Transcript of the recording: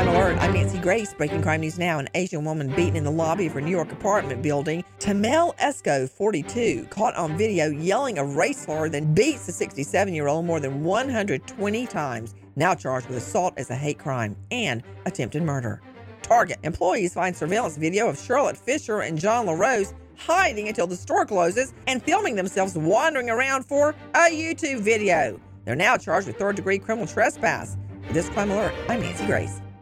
Crime Alert. I'm Nancy Grace. Breaking crime news now. An Asian woman beaten in the lobby of her New York apartment building. Tammel Esco, 42, caught on video yelling a race slur, then beats the 67 year old more than 120 times. Now charged with assault as a hate crime and attempted murder. Target employees find surveillance video of Charlotte Fisher and John LaRose hiding until the store closes and filming themselves wandering around for a YouTube video. They're now charged with third degree criminal trespass. For this crime alert, I'm Nancy Grace.